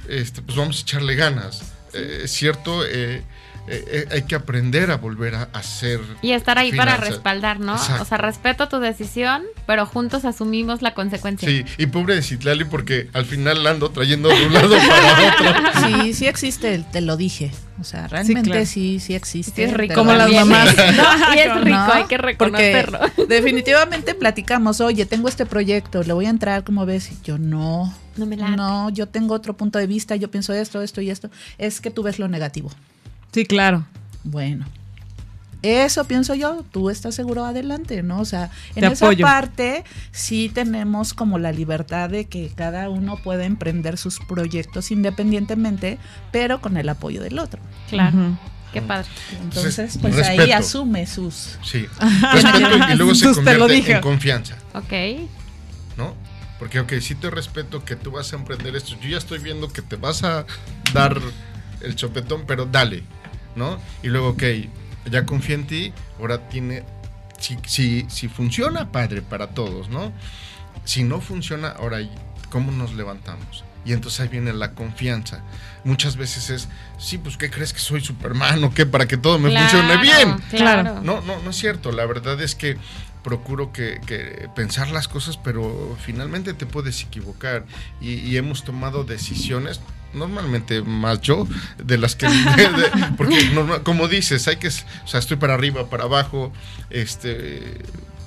este, pues vamos a echarle ganas. Eh, es cierto, eh, eh, eh, hay que aprender a volver a hacer. Y estar ahí para respaldar, ¿no? Exacto. O sea, respeto tu decisión, pero juntos asumimos la consecuencia. Sí, y pobre de Citlali porque al final la ando trayendo de un lado para otro. (laughs) Sí, sí existe, te lo dije. O sea, realmente claro. sí, sí existe. Sí, es rico. Como las mamás. (laughs) No, y es rico, ¿no? hay que Porque reconocerlo. definitivamente platicamos, oye, tengo este proyecto, le voy a entrar, ¿cómo ves? Y yo no, No me late. no, yo tengo otro punto de vista, yo pienso esto, esto y esto. Es que tú ves lo negativo. Sí, claro. Bueno, eso pienso yo, tú estás seguro adelante, ¿no? O sea, en Te esa apoyo. parte sí tenemos como la libertad de que cada uno pueda emprender sus proyectos independientemente, pero con el apoyo del otro. Claro, Ujú. qué padre. Entonces, pues ahí asume sus... Sí, (laughs) respeto y luego se Entonces te lo convierte dije. en confianza, Ok. ¿no? Porque, ok, sí te respeto que tú vas a emprender esto. Yo ya estoy viendo que te vas a dar el chopetón, pero dale, ¿no? Y luego, ok, ya confía en ti, ahora tiene... Si, si, si funciona, padre, para todos, ¿no? Si no funciona, ahora, ¿cómo nos levantamos? Y entonces ahí viene la confianza. Muchas veces es, sí, pues, ¿qué crees que soy Superman o qué? Para que todo me Claro, funcione bien. Claro. No, no, no es cierto. La verdad es que procuro que, que pensar las cosas, pero finalmente te puedes equivocar. Y, y hemos tomado decisiones, normalmente más yo, de las que... (laughs) de- de- porque normal- como dices, hay que... O sea, estoy para arriba, para abajo, este...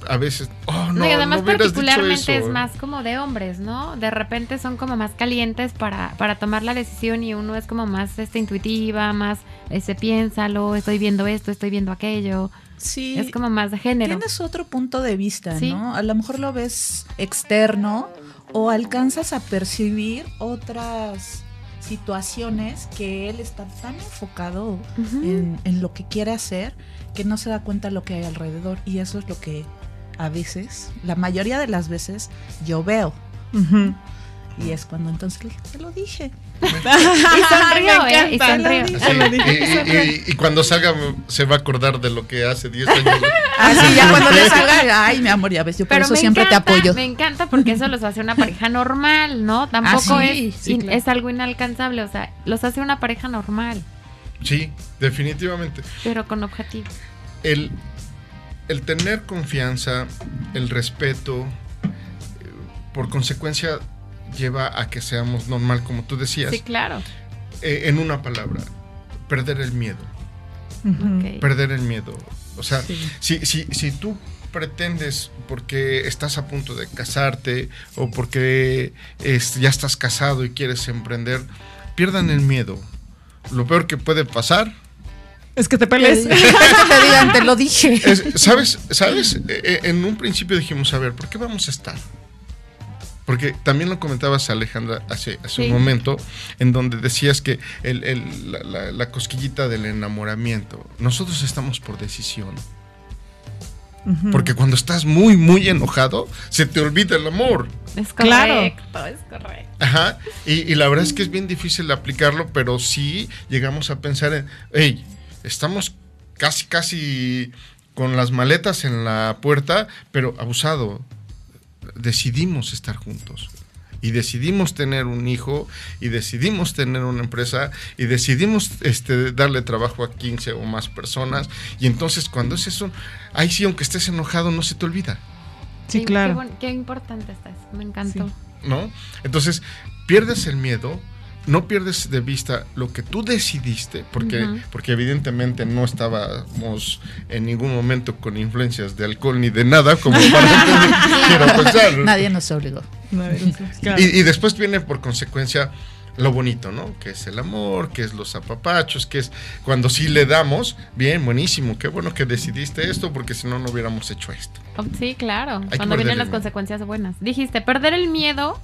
A veces... Oh, no, No, y además no particularmente eso. es más como de hombres, ¿no? De repente son como más calientes para, para tomar la decisión y uno es como más este, intuitiva, más este, piénsalo, estoy viendo esto, estoy viendo aquello. Sí, Es como más de género. tienes otro punto de vista, Sí. ¿no? A lo mejor lo ves externo o alcanzas a percibir otras situaciones que él está tan enfocado en, en lo que quiere hacer que no se da cuenta de lo que hay alrededor. Y eso es lo que a veces, la mayoría de las veces yo veo. Y es cuando entonces te lo dije. (laughs) y sonrió, Me ¿eh? Y sonrió. Sí, y, y- y cuando salga se va a acordar de lo que hace 10 años. Así ya cuando le (laughs) salga, ay, mi amor, ya ves, yo por Pero eso siempre encanta, te apoyo. Me encanta porque eso los hace una (laughs) pareja normal, ¿no? Tampoco Ah, sí, es, sí, in- claro. es algo inalcanzable, o sea, los hace una pareja normal, Sí, definitivamente. pero con objetivo. El, el tener confianza, el respeto, eh, por consecuencia lleva a que seamos normal, como tú decías. Sí, claro. Eh, en una palabra, perder el miedo. Perder el miedo. O sea, Sí. si, si, si tú pretendes porque estás a punto de casarte o porque es- ya estás casado y quieres emprender, pierdan el miedo. Lo peor que puede pasar Es que te pelees. te digan, te lo dije. es, ¿sabes? ¿Sabes? Eh, eh, en un principio dijimos, a ver, ¿por qué vamos a estar? Porque también lo comentabas, Alejandra, hace, hace Sí. un momento, en donde decías que el- el- la, la- la cosquillita del enamoramiento, nosotros estamos por decisión. Porque cuando estás muy, muy enojado, se te olvida el amor. Es Claro. correcto, es correcto. Ajá. Y, y la verdad es que es bien difícil aplicarlo, pero sí llegamos a pensar en, hey, estamos casi, casi con las maletas en la puerta, pero abusado. Decidimos estar juntos. Y decidimos tener un hijo, y decidimos tener una empresa, y decidimos este, darle trabajo a 15 o más personas. Y entonces cuando es eso, ahí sí, aunque estés enojado, no se te olvida. Sí, Qué- claro. Qué, importante está eso, me encantó. Sí. ¿no? Entonces, pierdes el miedo, no pierdes de vista lo que tú decidiste, porque, porque evidentemente no estábamos en ningún momento con influencias de alcohol ni de nada, como (laughs) para quiero pensar. Nadie nos obligó. Y, y después viene por consecuencia lo bonito, ¿no? Que es el amor, que es los apapachos, que es cuando sí le damos, bien, buenísimo, qué bueno que decidiste esto, porque si no, no hubiéramos hecho esto. Oh, Sí, claro. Cuando vienen las miedo. consecuencias buenas. Dijiste, perder el miedo,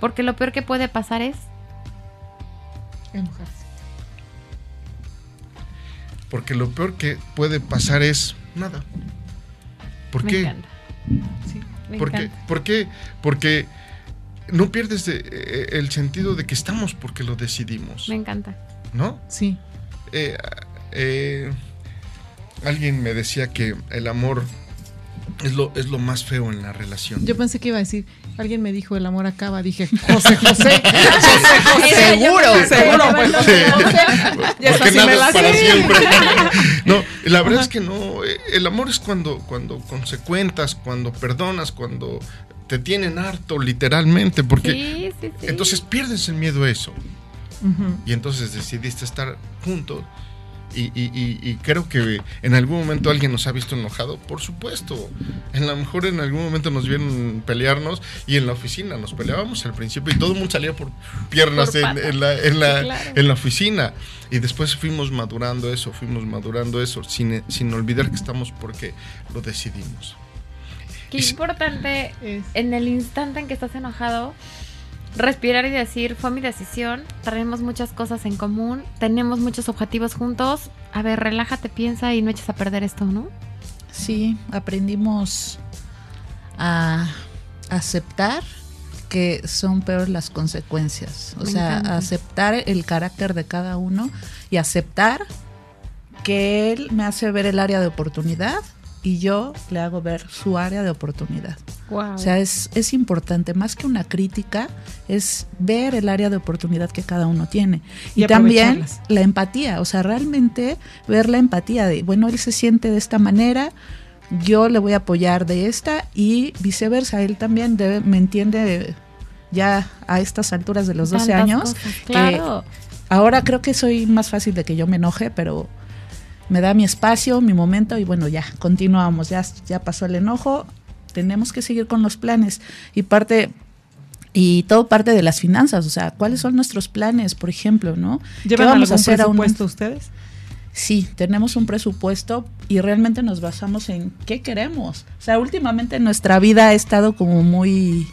porque lo peor que puede pasar es. Enojarse. Porque lo peor que puede pasar es nada. ¿Por me qué? encanta. Sí. Me ¿Por qué? encanta. ¿Por qué? Porque no pierdes de- eh, el sentido de que estamos porque lo decidimos, Me encanta. ¿no? Sí. Eh, eh, alguien me decía que el amor es lo, es lo más feo en la relación. Yo pensé que iba a decir, alguien me dijo el amor acaba. Dije, José José. (laughs) Seguro. Seguro, pues. Sí. Ya Porque nada es para siempre. (laughs) No, la verdad es que no. eh, El amor es cuando, cuando consecuentas, cuando perdonas, cuando te tienen harto, literalmente. Porque Sí, sí, sí. entonces pierdes el miedo a eso. Y entonces decidiste estar juntos. Y, y- y- y creo que en algún momento alguien nos ha visto enojado, por supuesto. En lo mejor en algún momento nos vieron pelearnos y en la oficina nos peleábamos al principio y todo el mundo salía por piernas Por en, en la, en, la, Sí, claro. en la oficina. Y después fuimos madurando eso, fuimos madurando eso, sin, sin olvidar que estamos porque lo decidimos. Qué importante Es- en el instante en que estás enojado, respirar y decir, fue mi decisión, tenemos muchas cosas en común, tenemos muchos objetivos juntos. A ver, relájate, piensa y no eches a perder esto, ¿no? Sí, aprendimos a aceptar que son peores las consecuencias. O Me sea, encanta. aceptar el carácter de cada uno y aceptar que él me hace ver el área de oportunidad y yo le hago ver su área de oportunidad. Wow. O sea, es, es importante, más que una crítica, es ver el área de oportunidad que cada uno tiene. Y, Y también la empatía, o sea, realmente ver la empatía de, bueno, él se siente de esta manera, yo le voy a apoyar de esta y viceversa, él también debe- me entiende ya a estas alturas de los 12 Tantas años. cosas, Claro. Ahora creo que soy más fácil de que yo me enoje, pero me da mi espacio, mi momento y bueno, ya, continuamos, ya, ya pasó el enojo, tenemos que seguir con los planes y parte y todo parte de las finanzas, o sea, ¿cuáles son nuestros planes, por ejemplo, no? ¿Llevan vamos a hacer a un- presupuesto ustedes? Sí, tenemos un presupuesto y realmente nos basamos en qué queremos. O sea, últimamente nuestra vida ha estado como muy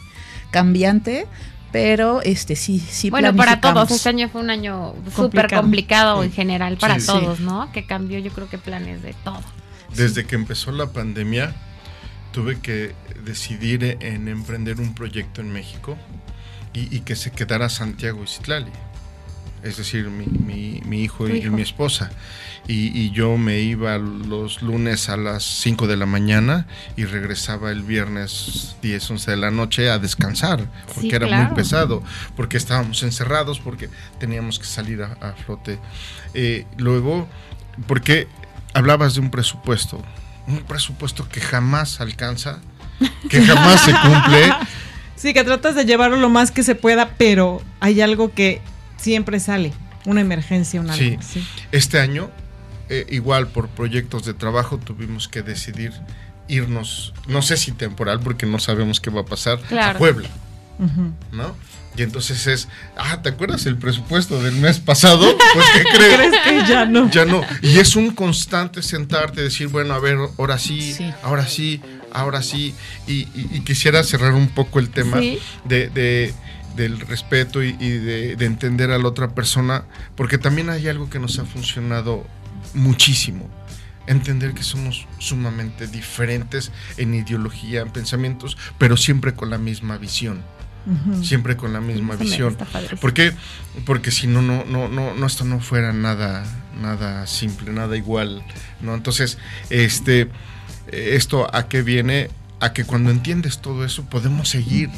cambiante, pero este sí, sí Bueno, para todos, este año fue un año súper Complicado. complicado en general para Sí, sí. todos, ¿no? Que cambió yo creo que planes de todo. Desde que empezó la pandemia, tuve que decidir en emprender un proyecto en México y, y que se quedara Santiago y Citlali. Es decir, mi, mi- mi hijo y, mi esposa. Y, y yo me iba los lunes a las 5 de la mañana y regresaba el viernes 10, 11 de la noche a descansar, porque Sí, era claro. muy pesado, porque estábamos encerrados, porque teníamos que salir a, a flote. Eh, luego, porque hablabas de un presupuesto, un presupuesto que jamás alcanza, que jamás se cumple. (laughs) Sí, que tratas de llevarlo lo más que se pueda, pero hay algo que siempre sale, una emergencia, una Sí. sí. Este año, eh, igual por proyectos de trabajo, tuvimos que decidir irnos, no sé si temporal, porque no sabemos qué va a pasar, Claro. a Puebla. ¿no? Y entonces es, ah, ¿te acuerdas el presupuesto del mes pasado? Pues, ¿qué (laughs) crees? ¿Crees que ya no? Ya no. Y es un constante sentarte, decir, bueno, a ver, ahora sí, Sí. ahora sí, ahora sí. Y, y- y quisiera cerrar un poco el tema Sí. de, de- del respeto y, y de, de entender a la otra persona, porque también hay algo que nos ha funcionado muchísimo. Entender que somos sumamente diferentes en ideología, en pensamientos, pero siempre con la misma visión. Siempre con la misma visión. ¿Por qué? Porque si no, no, no, no, no, esto no fuera nada, nada simple, nada igual, ¿no? Entonces, este, eh, esto a qué viene, a que cuando entiendes todo eso podemos seguir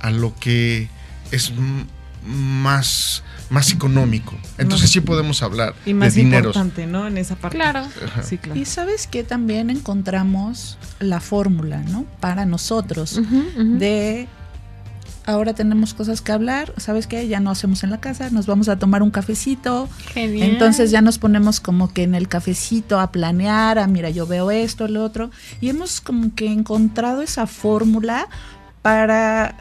a lo que es más, más económico. Entonces Más- sí podemos hablar Y más de dineros. importante, ¿no? En esa parte. Claro. Sí, claro. Y sabes que también encontramos la fórmula, ¿no? Para nosotros de ahora tenemos cosas que hablar, ¿sabes qué? Ya no hacemos en la casa, nos vamos a tomar un cafecito. Genial. Entonces ya nos ponemos como que en el cafecito a planear, a mira, yo veo esto, lo otro, y hemos como que encontrado esa fórmula para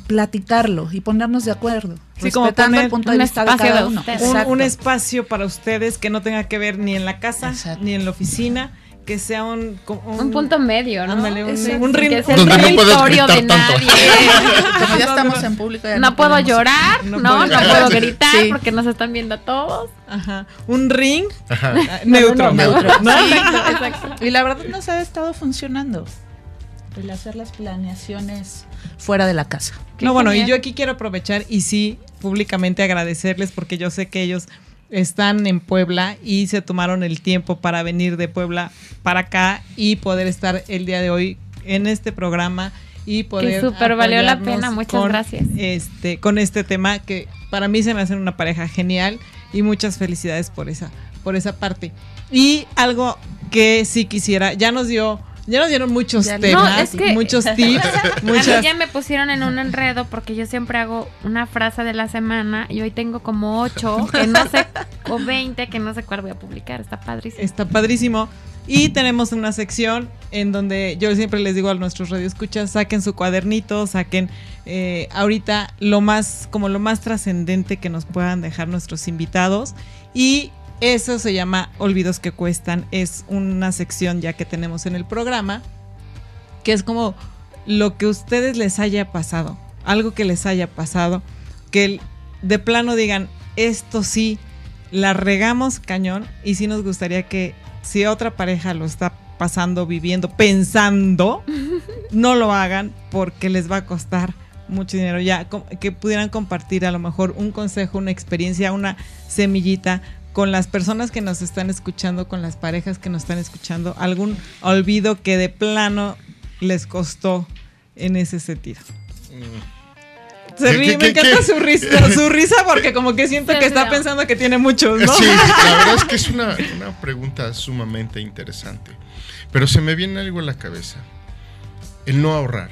platicarlo y ponernos de acuerdo, Sí, como respetando poner el punto de un vista de espacio cada de uno. ustedes. un, Exacto. un espacio para ustedes que no tenga que ver ni en la casa Exacto. ni en la oficina, que sea un, punto medio, ¿no? Ándale, un, Exacto. un Que Donde no puedes de nadie. (laughs) Como ya estamos en público, ya No puedo podemos- llorar, No no, no, puedo gritar Sí. porque nos están viendo todos. Ajá, un ring Ajá. ah, neutro. neutro. (laughs) exacto. Y la verdad nos ha estado funcionando el hacer las planeaciones fuera de la casa. Qué No, bueno, y yo aquí quiero aprovechar y sí, públicamente agradecerles porque yo sé que ellos están en Puebla y se tomaron el tiempo para venir de Puebla para acá y poder estar el día de hoy en este programa y poder súper valió la pena, muchas con, gracias. Este, con este tema que para mí se me hacen una pareja genial y muchas felicidades por esa por esa parte. Y algo que sí quisiera, ya nos dio ya nos dieron muchos Ya- temas, No, es que- muchos (laughs) tips, A mí ya me pusieron en un enredo porque yo siempre hago una frase de la semana y hoy tengo como ocho que no sé, o 20 que no sé cuál voy a publicar. Está padrísimo. Está padrísimo. Y tenemos una sección en donde yo siempre les digo a nuestros radioescuchas, saquen su cuadernito, saquen eh, ahorita lo más, como lo más trascendente que nos puedan dejar nuestros invitados. Y eso se llama Olvidos que Cuestan. Es una sección ya que tenemos en el programa, que es como lo que a ustedes les haya pasado, algo que les haya pasado, que de plano digan, esto sí, la regamos cañón y sí nos gustaría que si otra pareja lo está pasando, viviendo, pensando, (laughs) no lo hagan porque les va a costar mucho dinero. Ya que pudieran compartir a lo mejor un consejo, una experiencia, una semillita con las personas que nos están escuchando, con las parejas que nos están escuchando, algún olvido que de plano les costó en ese sentido. Se ¿Qué- ríe, qué- me encanta qué? su risa, su risa porque como que siento Se que está pensando que tiene muchos, ¿no? Sí, la (laughs) verdad es que es una, una pregunta sumamente interesante. Pero se me viene algo a la cabeza. El no ahorrar.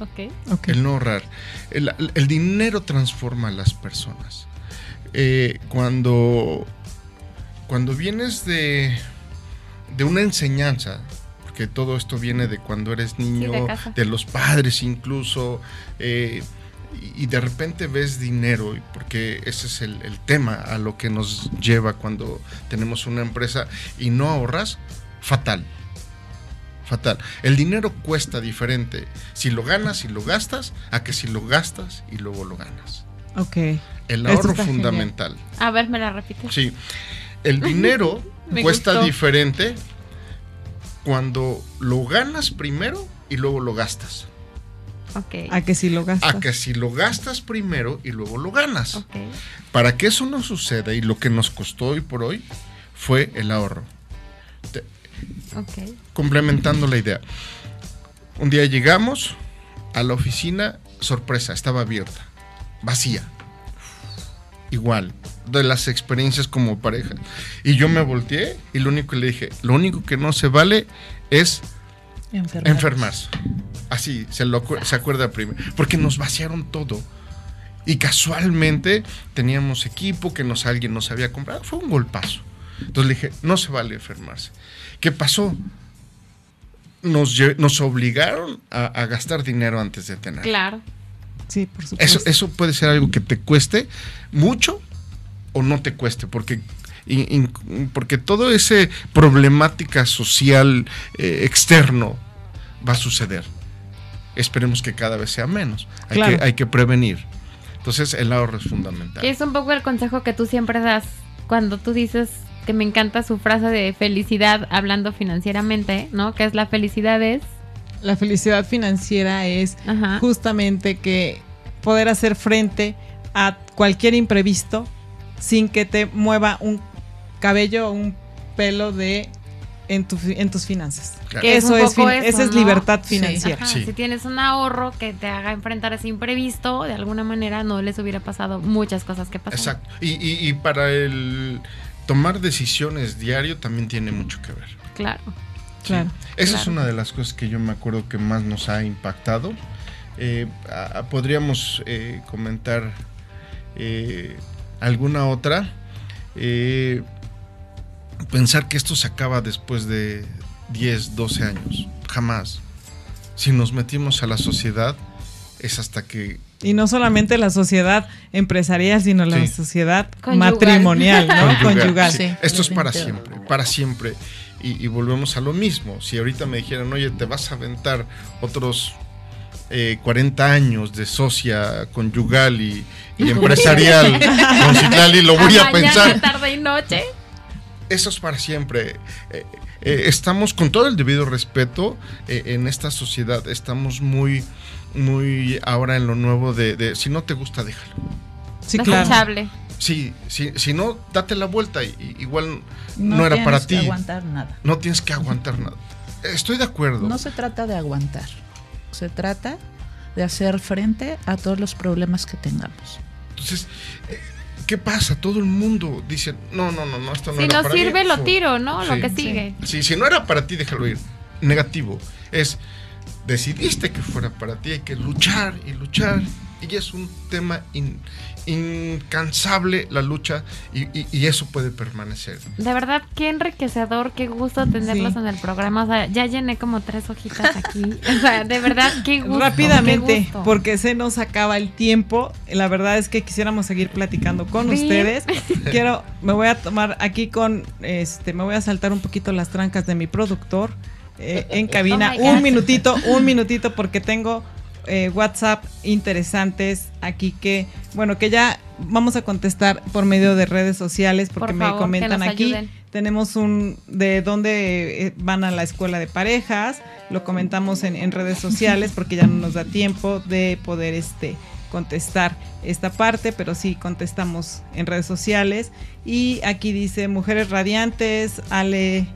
Ok. Ok. El no ahorrar. El, el dinero transforma a las personas. Eh, cuando, cuando vienes de, de una enseñanza, porque todo esto viene de cuando eres niño, de los padres incluso, eh, y, de repente ves dinero, y porque ese es el, el tema a lo que nos lleva cuando tenemos una empresa y no ahorras, fatal. Fatal. El dinero cuesta diferente si lo ganas y lo gastas a que si lo gastas y luego lo ganas. Ok. El ahorro está genial. fundamental. A ver, me la repites. Sí. El dinero (laughs) cuesta gustó. Ok. A que si lo gastas. A que si lo gastas primero y luego lo ganas. Ok. Para que eso no suceda y lo que nos costó hoy por hoy fue el ahorro. Te- Ok. complementando la idea. Un día llegamos a la oficina, sorpresa, estaba abierta, vacía. Igual, de las experiencias como pareja. Y yo me volteé y lo único que le dije, lo único que no se vale es Enfermar. enfermarse. Así, se, lo, se acuerda primero. Porque nos vaciaron todo. Y casualmente teníamos equipo que nos, alguien nos había comprado. Fue un golpazo. Entonces le dije, no se vale enfermarse. ¿Qué pasó? Nos, nos obligaron a, a gastar dinero antes de tener. Claro. Sí, por supuesto. Eso, eso puede ser algo que te cueste mucho o no te cueste, porque, in- in- porque todo ese problemática social eh, externo va a suceder. Esperemos que cada vez sea menos. Hay, Claro. que, hay que prevenir. Entonces el ahorro es fundamental. Es un poco el consejo que tú siempre das cuando tú dices que me encanta su frase de felicidad hablando financieramente, ¿no? Que es la felicidad es. La felicidad financiera es Ajá. justamente que poder hacer frente a cualquier imprevisto sin que te mueva un cabello o un pelo de en, tu fi- en tus finanzas. Claro. Que es eso es, fin- eso, esa es libertad financiera. Sí. Si tienes un ahorro que te haga enfrentar ese imprevisto, de alguna manera no les hubiera pasado muchas cosas que pasan. Exacto. Y, y- y para el tomar decisiones diario también tiene mucho que ver. Claro. Claro. Esa es una de las cosas que yo me acuerdo que más nos ha impactado. Eh, a- a- podríamos eh, comentar eh, alguna otra. Eh, pensar que esto se acaba después de 10, 12 años. Jamás. Si nos metimos a la sociedad, es hasta que Y no solamente la sociedad empresarial, sino la Sí. sociedad Conyugal. matrimonial, ¿no? Conyugal, Conyugal. sí. Sí, Esto es para siempre, para siempre. Y, y volvemos a lo mismo. Si ahorita me dijeran, oye, te vas a aventar otros eh, 40 años de socia conyugal y, y empresarial (laughs) con Citlali, lo voy a mañana, pensar. tarde y noche. Eso es para siempre. Eh, eh, estamos con todo el debido respeto eh, en esta sociedad. Estamos muy, muy ahora en lo nuevo de, de si no te gusta, déjalo. Sí, claro. Desechable. Sí, si, si no, date la vuelta. y- igual no, era tienes para que ti. aguantar nada. No tienes que aguantar nada. Estoy de acuerdo. No se trata de aguantar. Se trata de hacer frente a todos los problemas que tengamos. Entonces, eh, ¿qué pasa? Todo el mundo dice, no, no, no, no, esto no Si era no para mí". sirve, lo tiro, ¿no? Lo que sigue. Sí, si no era para ti, déjalo ir. Negativo. Es, decidiste que fuera para ti, hay que luchar y luchar. Y es un tema in- incansable la lucha y, y- y eso puede permanecer. De verdad, qué enriquecedor, qué gusto tenerlos Sí. en el programa. O sea, ya llené como tres hojitas aquí. (laughs) O sea, de verdad, qué gusto. Rápidamente, qué gusto. porque se nos acaba el tiempo. La verdad es que quisiéramos seguir platicando con ustedes. (laughs) Quiero, me voy a tomar aquí con, este, me voy a saltar un poquito las trancas de mi productor eh, en (laughs) cabina. Oh God. un minutito, un minutito, porque tengo eh, WhatsApp interesantes aquí que, bueno, que ya vamos a contestar por medio de redes sociales, porque Por me favor, comentan aquí. ayuden. Tenemos un de dónde eh, van a la escuela de parejas, lo comentamos en, en redes sociales (laughs) porque ya no nos da tiempo de poder este contestar esta parte, pero sí contestamos en redes sociales. Y aquí dice Mujeres Radiantes, Ale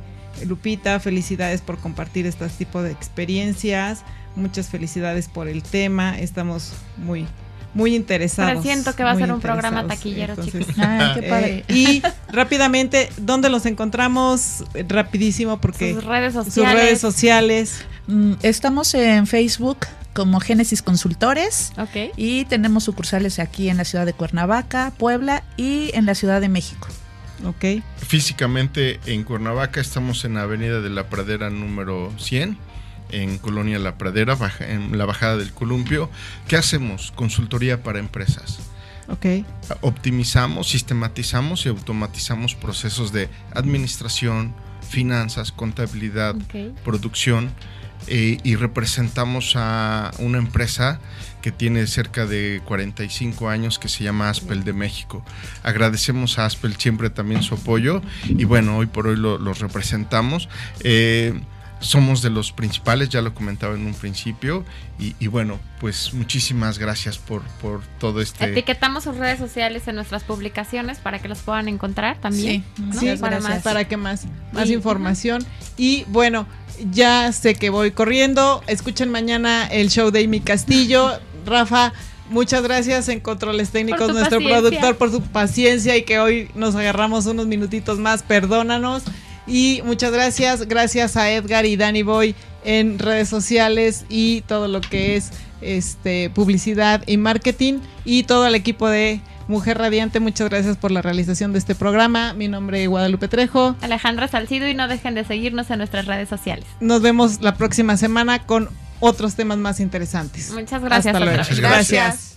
Lupita, felicidades por compartir este tipo de experiencias. Muchas felicidades por el tema. Estamos muy, muy interesados. Pero siento que va a ser un programa taquillero, Entonces, chicos. (laughs) Ah, qué eh, padre. y rápidamente, ¿dónde los encontramos? Rapidísimo, porque Sus redes sus sociales. redes sociales. Mm, Estamos en Facebook como Génesis Consultores Ok. y tenemos sucursales aquí en la ciudad de Cuernavaca, Puebla y en la Ciudad de México. Ok. Físicamente en Cuernavaca estamos en la Avenida de la Pradera número 100, en Colonia La Pradera, en la bajada del Columpio. ¿Qué hacemos? Consultoría para empresas. Ok. Optimizamos, sistematizamos y automatizamos procesos de administración, finanzas, contabilidad, Ok. producción eh, y representamos a una empresa que tiene cerca de 45 años que se llama Aspel de México. Agradecemos a Aspel siempre también su apoyo y bueno, hoy por hoy lo- los representamos. Eh, somos de los principales, ya lo comentaba en un principio. Y, bueno, pues muchísimas gracias por, por todo este... Etiquetamos sus redes sociales en nuestras publicaciones para que los puedan encontrar también. Sí, para, más, para que más, más información. Y bueno, ya sé que voy corriendo. Escuchen mañana el show de Amy Castillo. Rafa, muchas gracias en Controles Técnicos, nuestro productor, por su paciencia y que hoy nos agarramos unos minutitos más. Perdónanos. Y muchas gracias, gracias a Edgar y Danny Boy en redes sociales y todo lo que es este publicidad y marketing y todo el equipo de Mujer Radiante, muchas gracias por la realización de este programa. Mi nombre es Guadalupe Trejo. Alejandra Salcido y no dejen de seguirnos en nuestras redes sociales. Nos vemos la próxima semana con otros temas más interesantes. Muchas gracias. Hasta luego. gracias.